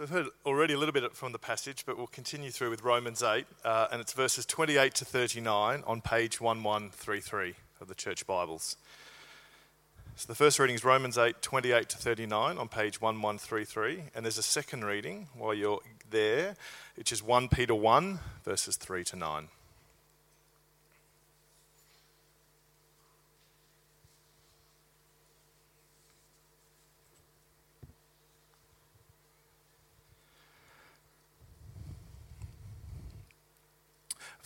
So we've heard already a little bit from the passage, but we'll continue through with Romans 8, uh, and it's verses 28 to 39 on page 1133 of the Church Bibles. So the first reading is Romans 8, 28 to 39 on page 1133, and there's a second reading while you're there, which is 1 Peter 1, verses 3 to 9.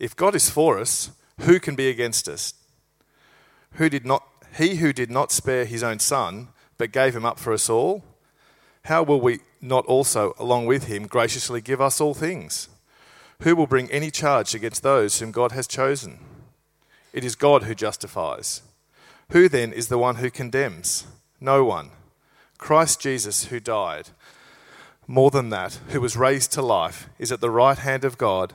If God is for us, who can be against us? Who did not, he who did not spare his own son, but gave him up for us all, how will we not also, along with him, graciously give us all things? Who will bring any charge against those whom God has chosen? It is God who justifies. Who then is the one who condemns? No one. Christ Jesus, who died, more than that, who was raised to life, is at the right hand of God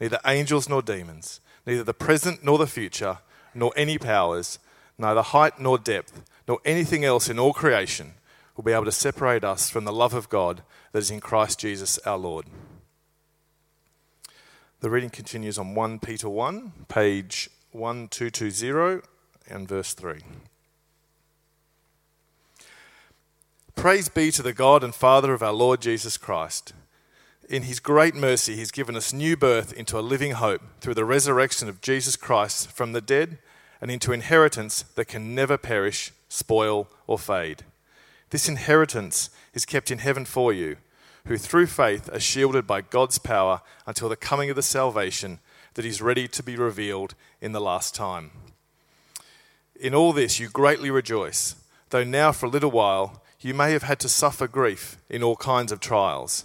neither angels nor demons, neither the present nor the future, nor any powers, neither height nor depth, nor anything else in all creation will be able to separate us from the love of God that is in Christ Jesus our Lord. The reading continues on 1 Peter 1, page 1220 and verse 3. Praise be to the God and Father of our Lord Jesus Christ in his great mercy, he's given us new birth into a living hope through the resurrection of Jesus Christ from the dead and into inheritance that can never perish, spoil, or fade. This inheritance is kept in heaven for you, who through faith are shielded by God's power until the coming of the salvation that is ready to be revealed in the last time. In all this you greatly rejoice, though now for a little while you may have had to suffer grief in all kinds of trials.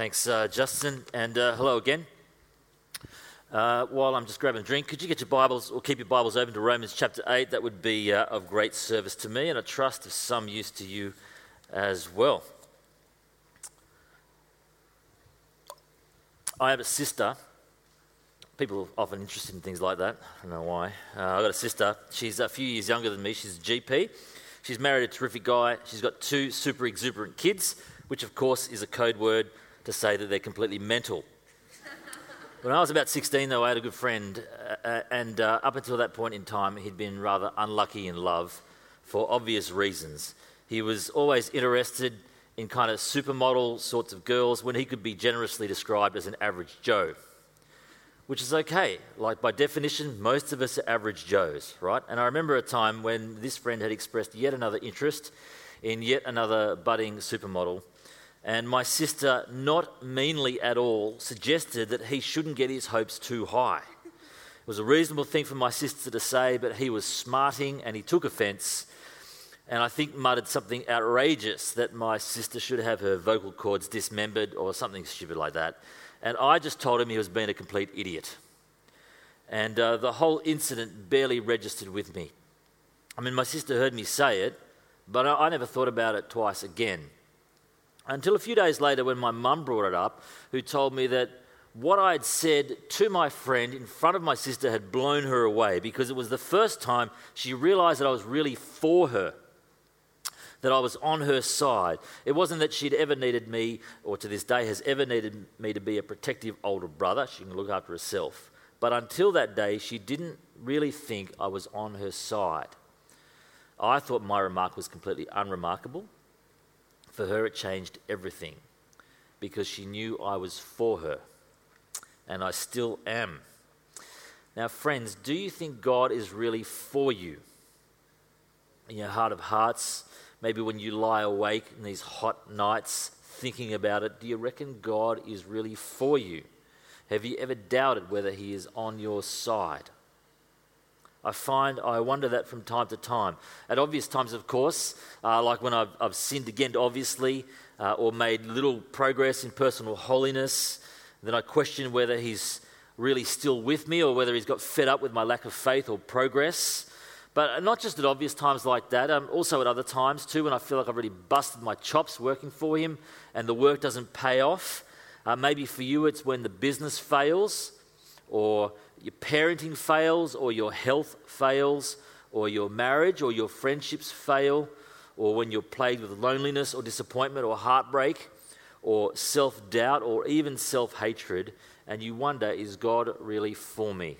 Thanks, uh, Justin, and uh, hello again. Uh, while I'm just grabbing a drink, could you get your Bibles or keep your Bibles open to Romans chapter 8? That would be uh, of great service to me and I trust of some use to you as well. I have a sister. People are often interested in things like that. I don't know why. Uh, I've got a sister. She's a few years younger than me. She's a GP. She's married a terrific guy. She's got two super exuberant kids, which, of course, is a code word to say that they're completely mental. when I was about 16, though, I had a good friend, uh, uh, and uh, up until that point in time, he'd been rather unlucky in love for obvious reasons. He was always interested in kind of supermodel sorts of girls when he could be generously described as an average Joe, which is okay. Like, by definition, most of us are average Joes, right? And I remember a time when this friend had expressed yet another interest in yet another budding supermodel and my sister, not meanly at all, suggested that he shouldn't get his hopes too high. It was a reasonable thing for my sister to say, but he was smarting and he took offence. And I think muttered something outrageous that my sister should have her vocal cords dismembered or something stupid like that. And I just told him he was being a complete idiot. And uh, the whole incident barely registered with me. I mean, my sister heard me say it, But I, I never thought about it twice again. Until a few days later, when my mum brought it up, who told me that what I had said to my friend in front of my sister had blown her away because it was the first time she realized that I was really for her, that I was on her side. It wasn't that she'd ever needed me, or to this day has ever needed me to be a protective older brother. She can look after herself. But until that day, she didn't really think I was on her side. I thought my remark was completely unremarkable. For her, it changed everything because she knew I was for her and I still am. Now, friends, do you think God is really for you? In your heart of hearts, maybe when you lie awake in these hot nights thinking about it, do you reckon God is really for you? Have you ever doubted whether He is on your side? I find I wonder that from time to time. At obvious times, of course, uh, like when I've, I've, sinned again, obviously, uh, or made little progress in personal holiness, then I question whether he's really still with me or whether he's got fed up with my lack of faith or progress. But not just at obvious times like that, um, also at other times too, when I feel like I've really busted my chops working for him and the work doesn't pay off. Uh, maybe for you, it's when the business fails, or your parenting fails, or your health fails, or your marriage or your friendships fail, or when you're plagued with loneliness or disappointment or heartbreak or self doubt or even self hatred, and you wonder, is God really for me?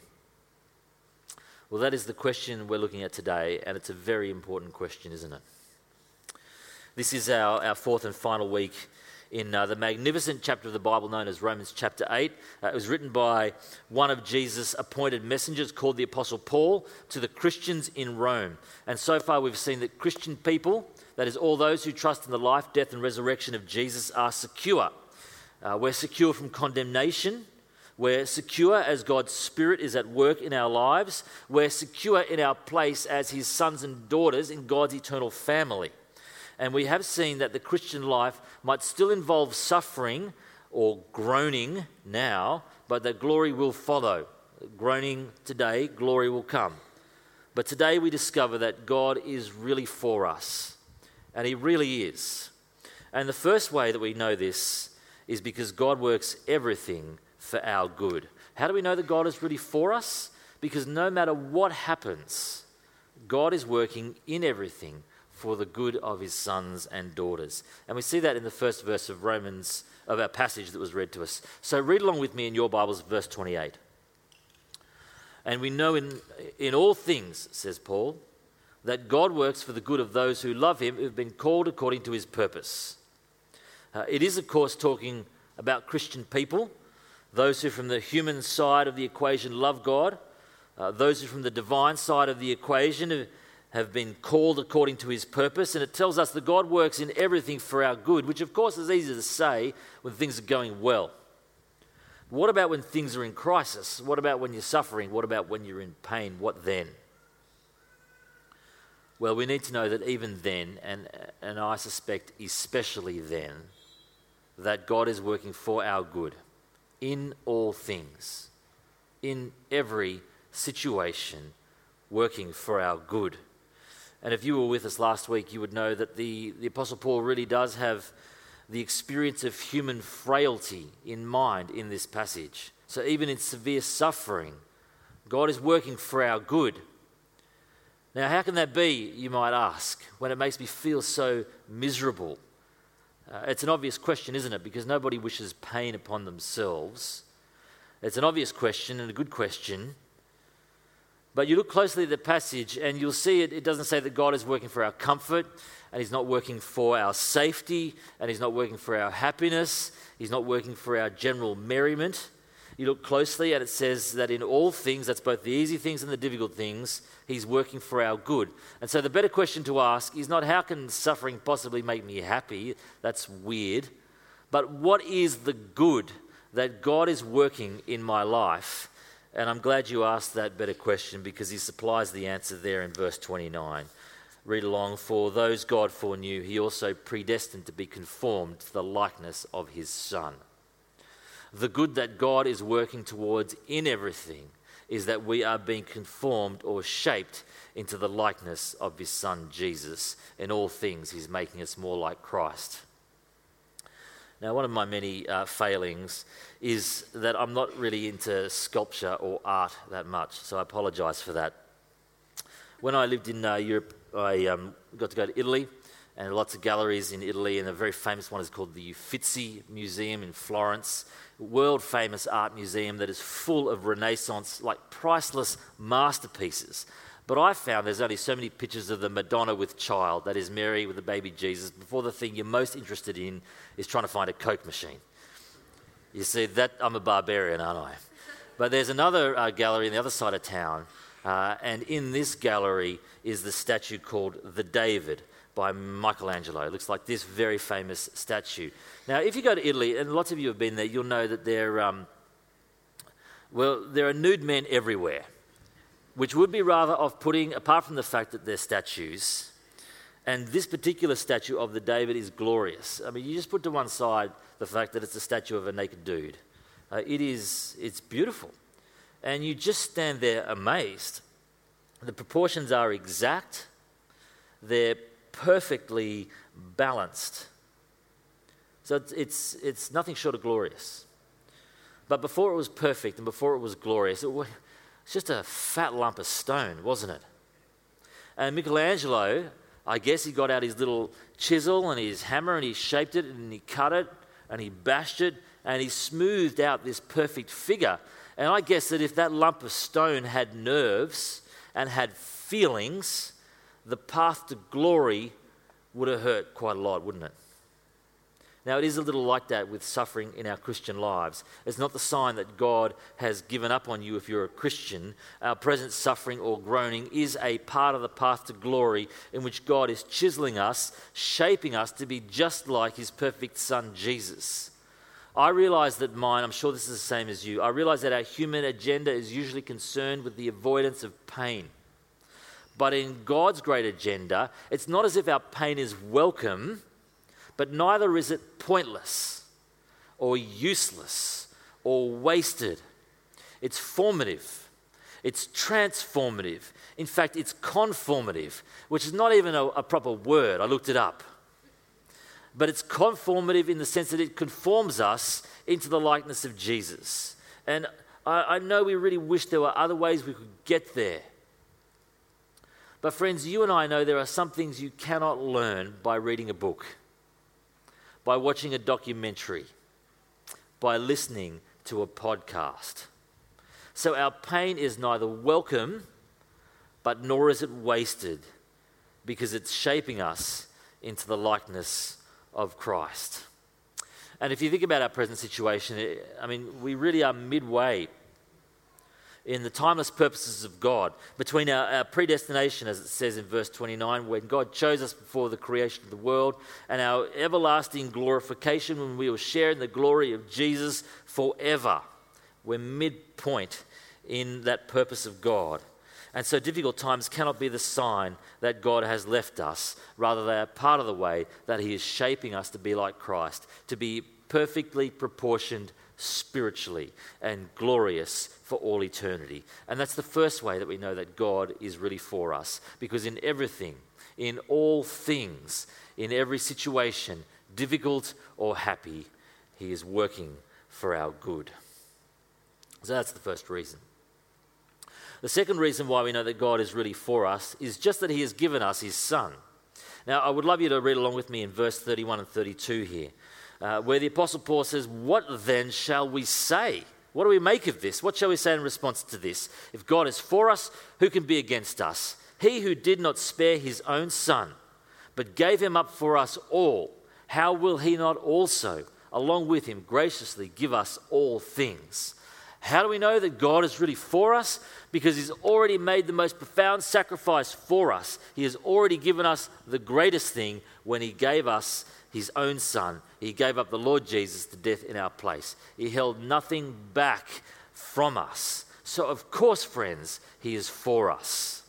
Well, that is the question we're looking at today, and it's a very important question, isn't it? This is our, our fourth and final week in uh, the magnificent chapter of the Bible known as Romans chapter 8. Uh, it was written by one of Jesus' appointed messengers called the Apostle Paul to the Christians in Rome. And so far, we've seen that Christian people that is, all those who trust in the life, death, and resurrection of Jesus are secure. Uh, we're secure from condemnation. We're secure as God's Spirit is at work in our lives. We're secure in our place as His sons and daughters in God's eternal family. And we have seen that the Christian life might still involve suffering or groaning now, but that glory will follow. Groaning today, glory will come. But today we discover that God is really for us. And He really is. And the first way that we know this is because God works everything for our good. How do we know that God is really for us? Because no matter what happens, God is working in everything for the good of his sons and daughters. And we see that in the first verse of Romans, of our passage that was read to us. So read along with me in your Bibles, verse 28. And we know in, in all things, says Paul, that God works for the good of those who love him, who've been called according to his purpose. Uh, it is, of course, talking about Christian people, those who, from the human side of the equation, love God, uh, those who, from the divine side of the equation, have been called according to his purpose. And it tells us that God works in everything for our good, which, of course, is easy to say when things are going well. What about when things are in crisis? What about when you're suffering? What about when you're in pain? What then? Well, we need to know that even then, and, and I suspect especially then, that God is working for our good in all things, in every situation, working for our good. And if you were with us last week, you would know that the, the Apostle Paul really does have the experience of human frailty in mind in this passage. So even in severe suffering, God is working for our good. Now, how can that be, you might ask, when it makes me feel so miserable? Uh, it's an obvious question, isn't it? Because nobody wishes pain upon themselves. It's an obvious question and a good question. But you look closely at the passage and you'll see it, it doesn't say that God is working for our comfort and He's not working for our safety and He's not working for our happiness. He's not working for our general merriment you look closely and it says that in all things, that's both the easy things and the difficult things, He's working for our good. And so the better question to ask is not how can suffering possibly make me happy? That's weird. But what is the good that God is working in my life? And I'm glad you asked that better question because He supplies the answer there in verse 29 read along for those god foreknew he also predestined to be conformed to the likeness of his son the good that God is working towards in everything, is that we are being conformed or shaped into the likeness of his son Jesus. In all things, he's making us more like Christ. Now, one of my many uh, failings is that I'm not really into sculpture or art that much, so I apologize for that. When I lived in uh, Europe, I um, got to go to Italy and lots of galleries in Italy, and a very famous one is called the Uffizi Museum in Florence, world famous art museum that is full of Renaissance, like priceless masterpieces. But I found there's only so many pictures of the Madonna with child, that is Mary with the baby Jesus, before the thing you're most interested in is trying to find a Coke machine. You see, that I'm a barbarian, aren't I? But there's another uh, gallery on the other side of town, uh, and in this gallery is the statue called the David by Michelangelo. It looks like this very famous statue. Now, if you go to Italy, and lots of you have been there, you'll know that there, um, well, there are nude men everywhere which would be rather off putting, apart from the fact that they're statues. And this particular statue of the David is glorious. I mean, you just put to one side the fact that it's a statue of a naked dude. Uh, it is, it's beautiful. And you just stand there amazed. The proportions are exact, they're perfectly balanced. So it's, it's, it's nothing short of glorious. But before it was perfect and before it was glorious, it, was just a fat lump of stone, wasn't it? And Michelangelo, I guess he got out his little chisel and his hammer and he shaped it and he cut it and he bashed it and he smoothed out this perfect figure. And I guess that if that lump of stone had nerves and had feelings, the path to glory would have hurt quite a lot, wouldn't it? Now, it is a little like that with suffering in our Christian lives. It's not the sign that God has given up on you if you're a Christian. Our present suffering or groaning is a part of the path to glory in which God is chiseling us, shaping us to be just like his perfect Son, Jesus. I realize that mine, I'm sure this is the same as you, I realize that our human agenda is usually concerned with the avoidance of pain. But in God's great agenda, it's not as if our pain is welcome but neither is it pointless or useless or wasted. It's formative, it's transformative. In fact, it's conformative, which is not even a, a proper word. I looked it up. But it's conformative in the sense that it conforms us into the likeness of Jesus. And I, I know we really wish there were other ways we could get there. But, friends, you and I know there are some things you cannot learn by reading a book by watching a documentary, by listening to a podcast. So our pain is neither welcome, but nor is it wasted, because it's shaping us into the likeness of Christ. And if you think about our present situation, I mean, we really are midway in the timeless purposes of God, between our, our, predestination, as it says in verse 29, when God chose us before the creation of the world, and our everlasting glorification when we will share in the glory of Jesus forever. We're midpoint in that purpose of God. And so difficult times cannot be the sign that God has left us. Rather, they are part of the way that He is shaping us to be like Christ, to be perfectly proportioned spiritually and glorious for all eternity. And that's the first way that we know that God is really for us. Because in everything, in all things, in every situation, difficult or happy, He is working for our good. So that's the first reason. The second reason why we know that God is really for us is just that He has given us His Son. Now, I would love you to read along with me in verse 31 and 32 here uh, where the Apostle Paul says, What then shall we say? What do we make of this? What shall we say in response to this? If God is for us, who can be against us? He who did not spare his own son, but gave him up for us all, how will he not also, along with him, graciously give us all things? How do we know that God is really for us? Because He's already made the most profound sacrifice for us. He has already given us the greatest thing when He gave us his own son. He gave up the Lord Jesus to death in our place. He held nothing back from us. So, of course, friends, he is for us.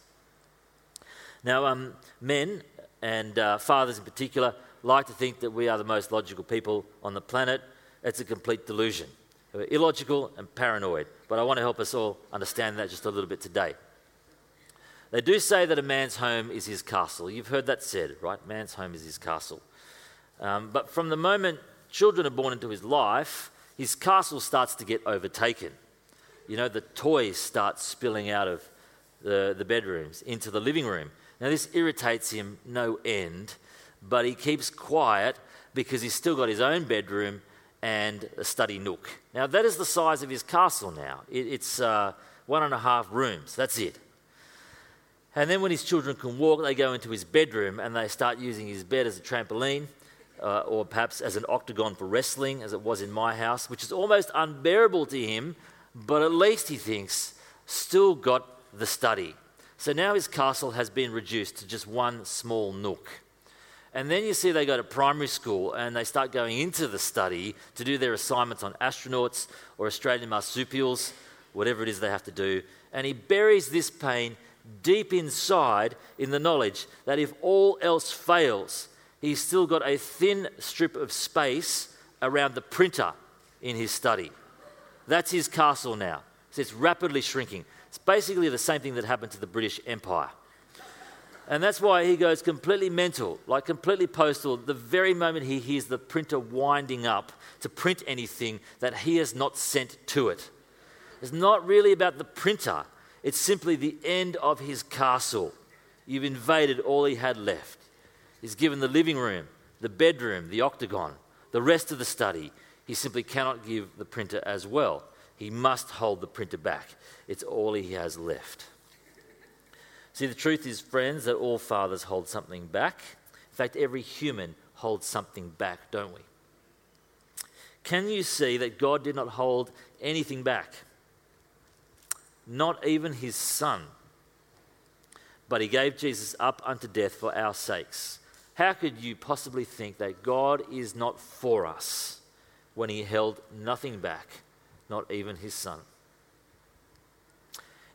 Now, um, men and uh, fathers in particular like to think that we are the most logical people on the planet. It's a complete delusion. Were illogical and paranoid. But I want to help us all understand that just a little bit today. They do say that a man's home is his castle. You've heard that said, right? Man's home is his castle. Um, but from the moment children are born into his life, his castle starts to get overtaken. You know, the toys start spilling out of the, the bedrooms into the living room. Now, this irritates him no end, but he keeps quiet because he's still got his own bedroom and a study nook. Now, that is the size of his castle now. It, it's uh, one and a half rooms. That's it. And then when his children can walk, they go into his bedroom and they start using his bed as a trampoline uh, or perhaps as an octagon for wrestling, as it was in my house, which is almost unbearable to him, but at least he thinks, still got the study. So now his castle has been reduced to just one small nook. And then you see they go to primary school and they start going into the study to do their assignments on astronauts or Australian marsupials, whatever it is they have to do. And he buries this pain deep inside in the knowledge that if all else fails, he's still got a thin strip of space around the printer in his study. That's his castle now. So it's rapidly shrinking. It's basically the same thing that happened to the British Empire. And that's why he goes completely mental, like completely postal, the very moment he hears the printer winding up to print anything that he has not sent to it. It's not really about the printer, it's simply the end of his castle. You've invaded all he had left. He's given the living room, the bedroom, the octagon, the rest of the study. He simply cannot give the printer as well. He must hold the printer back. It's all he has left. See, the truth is, friends, that all fathers hold something back. In fact, every human holds something back, don't we? Can you see that God did not hold anything back? Not even his son. But he gave Jesus up unto death for our sakes. How could you possibly think that God is not for us when he held nothing back, not even his son?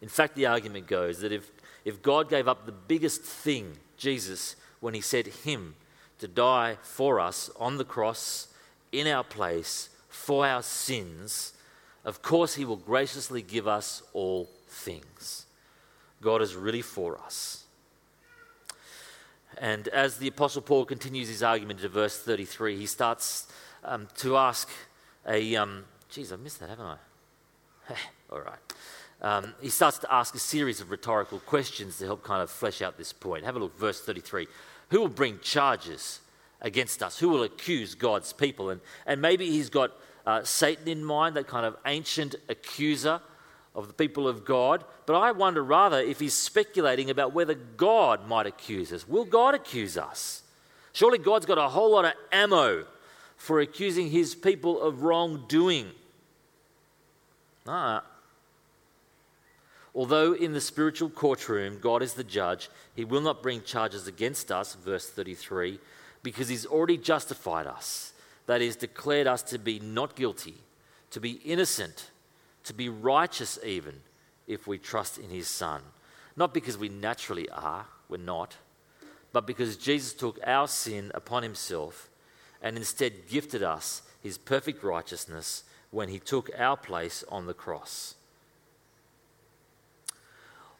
In fact, the argument goes that if if God gave up the biggest thing, Jesus, when he sent him to die for us on the cross in our place for our sins, of course he will graciously give us all things. God is really for us. And as the Apostle Paul continues his argument to verse 33, he starts um, to ask a. Um, geez, I missed that, haven't I? all right um, he starts to ask a series of rhetorical questions to help kind of flesh out this point. Have a look, verse 33. Who will bring charges against us? Who will accuse God's people? And, and maybe he's got uh, Satan in mind, that kind of ancient accuser of the people of God. But I wonder rather if he's speculating about whether God might accuse us. Will God accuse us? Surely God's got a whole lot of ammo for accusing his people of wrongdoing. Ah, Although in the spiritual courtroom God is the judge, he will not bring charges against us, verse 33, because he's already justified us. That is, declared us to be not guilty, to be innocent, to be righteous even, if we trust in his Son. Not because we naturally are, we're not, but because Jesus took our sin upon himself and instead gifted us his perfect righteousness when he took our place on the cross.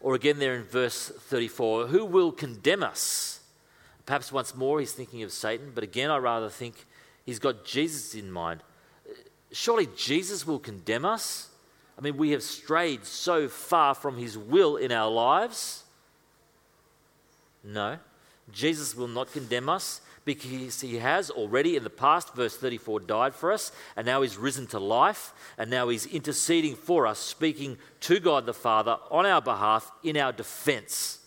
Or again, there in verse 34, who will condemn us? Perhaps once more he's thinking of Satan, but again, I rather think he's got Jesus in mind. Surely Jesus will condemn us? I mean, we have strayed so far from his will in our lives. No, Jesus will not condemn us because he has already in the past, verse 34, died for us, and now he's risen to life, and now he's interceding for us, speaking to God the Father on our behalf in our defense.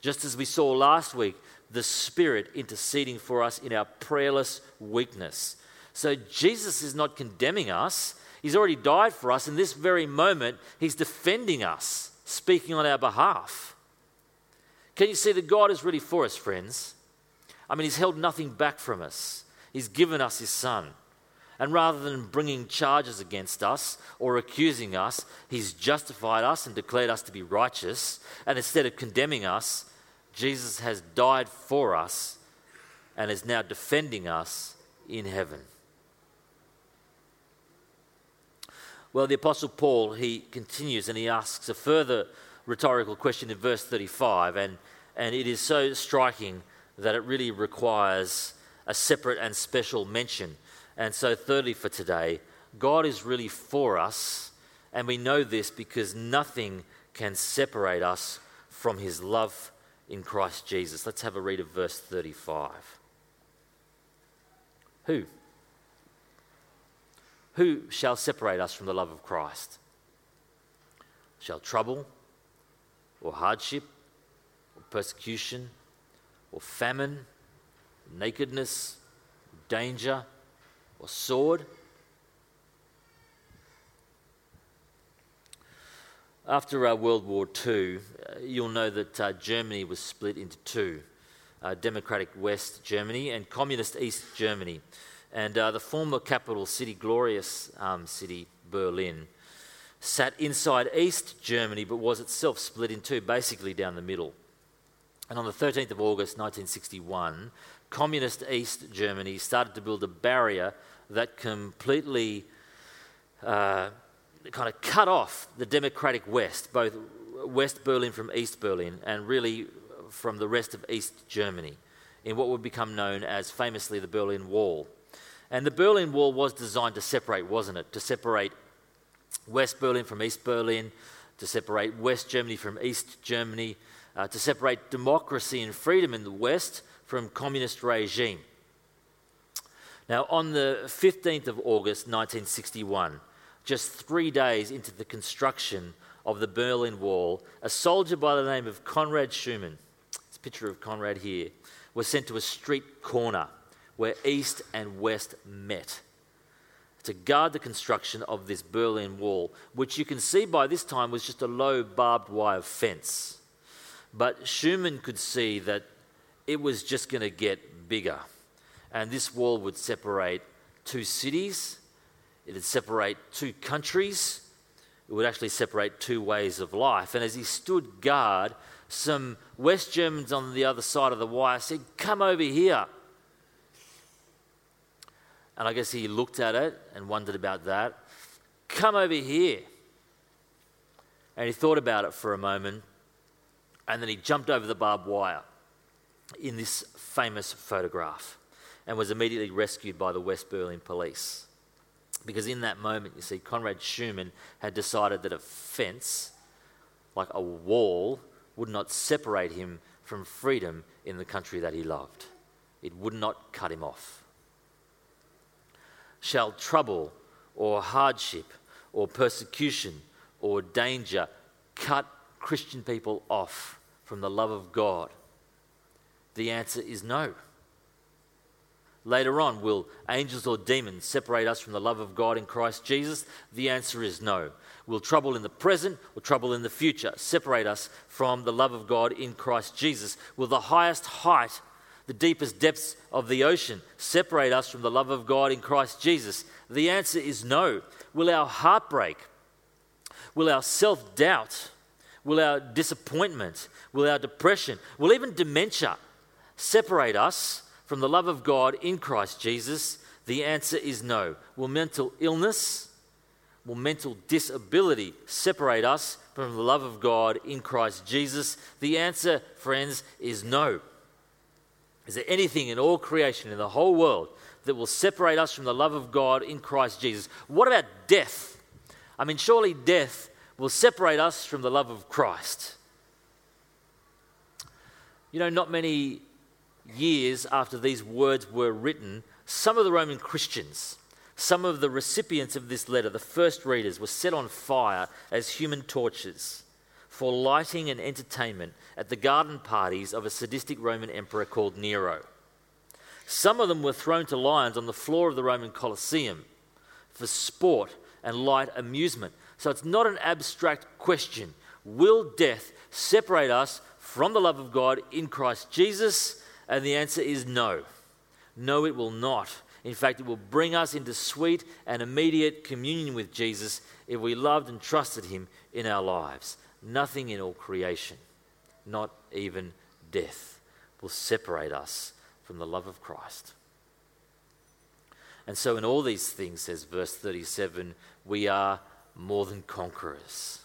Just as we saw last week, the Spirit interceding for us in our prayerless weakness. So Jesus is not condemning us. He's already died for us. In this very moment, He's defending us, speaking on our behalf. Can you see that God is really for us, friends? I mean, He's held nothing back from us, He's given us His Son. And rather than bringing charges against us or accusing us, He's justified us and declared us to be righteous. And instead of condemning us, Jesus has died for us and is now defending us in heaven. Well, the Apostle Paul, he continues and he asks a further rhetorical question in verse 35, and, and it is so striking that it really requires a separate and special mention. And so, thirdly, for today, God is really for us, and we know this because nothing can separate us from his love in Christ Jesus. Let's have a read of verse 35. Who? Who shall separate us from the love of Christ? Shall trouble, or hardship, or persecution, or famine, nakedness, danger, or sword? After uh, World War II, uh, you'll know that uh, Germany was split into two uh, Democratic West Germany and Communist East Germany. And uh, the former capital city, glorious um, city, Berlin, sat inside East Germany but was itself split in two, basically down the middle. And on the 13th of August 1961, Communist East Germany started to build a barrier that completely uh, kind of cut off the democratic West, both West Berlin from East Berlin, and really from the rest of East Germany, in what would become known as famously the Berlin Wall. And the Berlin Wall was designed to separate, wasn't it? To separate West Berlin from East Berlin, to separate West Germany from East Germany, uh, to separate democracy and freedom in the West from communist regime. Now, on the 15th of August 1961, just three days into the construction of the Berlin Wall, a soldier by the name of Conrad Schumann, a picture of Conrad here, was sent to a street corner where East and West met to guard the construction of this Berlin Wall, which you can see by this time was just a low barbed wire fence. But Schumann could see that it was just going to get bigger. And this wall would separate two cities it would separate two countries. It would actually separate two ways of life. And as he stood guard, some West Germans on the other side of the wire said, Come over here. And I guess he looked at it and wondered about that. Come over here. And he thought about it for a moment. And then he jumped over the barbed wire in this famous photograph and was immediately rescued by the West Berlin police. Because in that moment, you see, Conrad Schumann had decided that a fence, like a wall, would not separate him from freedom in the country that he loved. It would not cut him off. Shall trouble or hardship or persecution or danger cut Christian people off from the love of God? The answer is no. Later on, will angels or demons separate us from the love of God in Christ Jesus? The answer is no. Will trouble in the present or trouble in the future separate us from the love of God in Christ Jesus? Will the highest height, the deepest depths of the ocean separate us from the love of God in Christ Jesus? The answer is no. Will our heartbreak, will our self doubt, will our disappointment, will our depression, will even dementia separate us? From the love of God in Christ Jesus? The answer is no. Will mental illness, will mental disability separate us from the love of God in Christ Jesus? The answer, friends, is no. Is there anything in all creation, in the whole world, that will separate us from the love of God in Christ Jesus? What about death? I mean, surely death will separate us from the love of Christ. You know, not many years after these words were written, some of the Roman Christians, some of the recipients of this letter, the first readers, were set on fire as human torches for lighting and entertainment at the garden parties of a sadistic Roman emperor called Nero. Some of them were thrown to lions on the floor of the Roman Colosseum for sport and light amusement. So it's not an abstract question. Will death separate us from the love of God in Christ Jesus? And the answer is no. No, it will not. In fact, it will bring us into sweet and immediate communion with Jesus if we loved and trusted Him in our lives. Nothing in all creation, not even death, will separate us from the love of Christ. And so, in all these things, says verse 37, we are more than conquerors.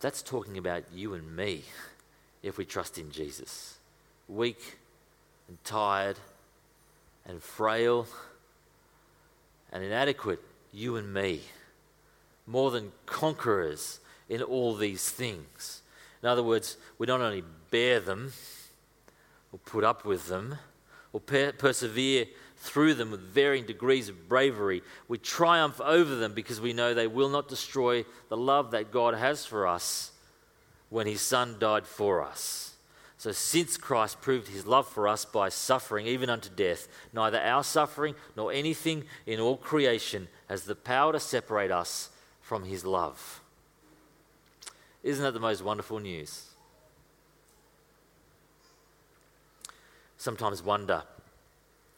That's talking about you and me if we trust in Jesus. Weak and tired and frail and inadequate, you and me. More than conquerors in all these things. In other words, we not only bear them or put up with them or per- persevere through them with varying degrees of bravery, we triumph over them because we know they will not destroy the love that God has for us when His Son died for us. So, since Christ proved his love for us by suffering even unto death, neither our suffering nor anything in all creation has the power to separate us from his love. Isn't that the most wonderful news? Sometimes wonder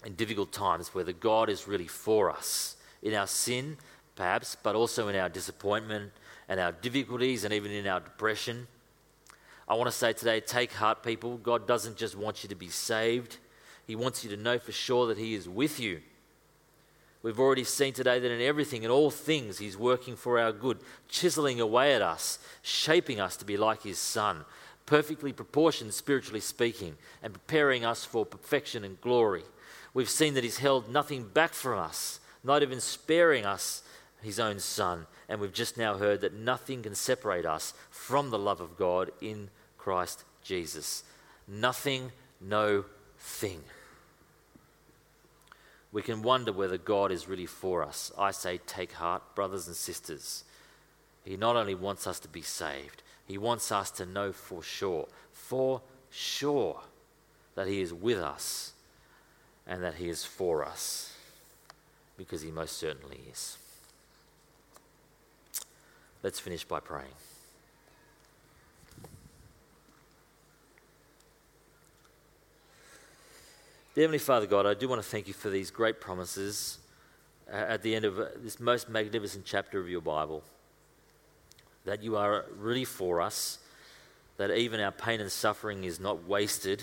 in difficult times whether God is really for us in our sin, perhaps, but also in our disappointment and our difficulties and even in our depression. I want to say today take heart, people. God doesn't just want you to be saved, He wants you to know for sure that He is with you. We've already seen today that in everything, in all things, He's working for our good, chiseling away at us, shaping us to be like His Son, perfectly proportioned, spiritually speaking, and preparing us for perfection and glory. We've seen that He's held nothing back from us, not even sparing us His own Son. And we've just now heard that nothing can separate us from the love of God in Christ Jesus. Nothing, no thing we can wonder whether God is really for us. I say, take heart, brothers and sisters. He not only wants us to be saved, He wants us to know for sure, for sure, that He is with us and that He is for us, because He most certainly is. Let's finish by praying. Dear Heavenly Father God, I do want to thank you for these great promises uh, at the end of uh, this most magnificent chapter of your Bible. That you are really for us, that even our pain and suffering is not wasted,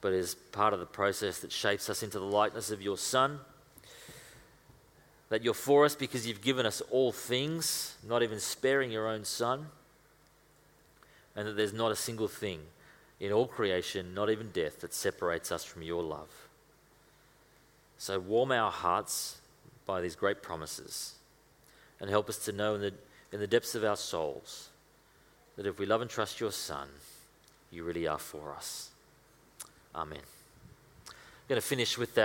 but is part of the process that shapes us into the likeness of your Son. That you're for us because you've given us all things, not even sparing your own Son. And that there's not a single thing in all creation, not even death, that separates us from your love. So warm our hearts by these great promises and help us to know in the, in the depths of our souls that if we love and trust your Son, you really are for us. Amen. I'm going to finish with that.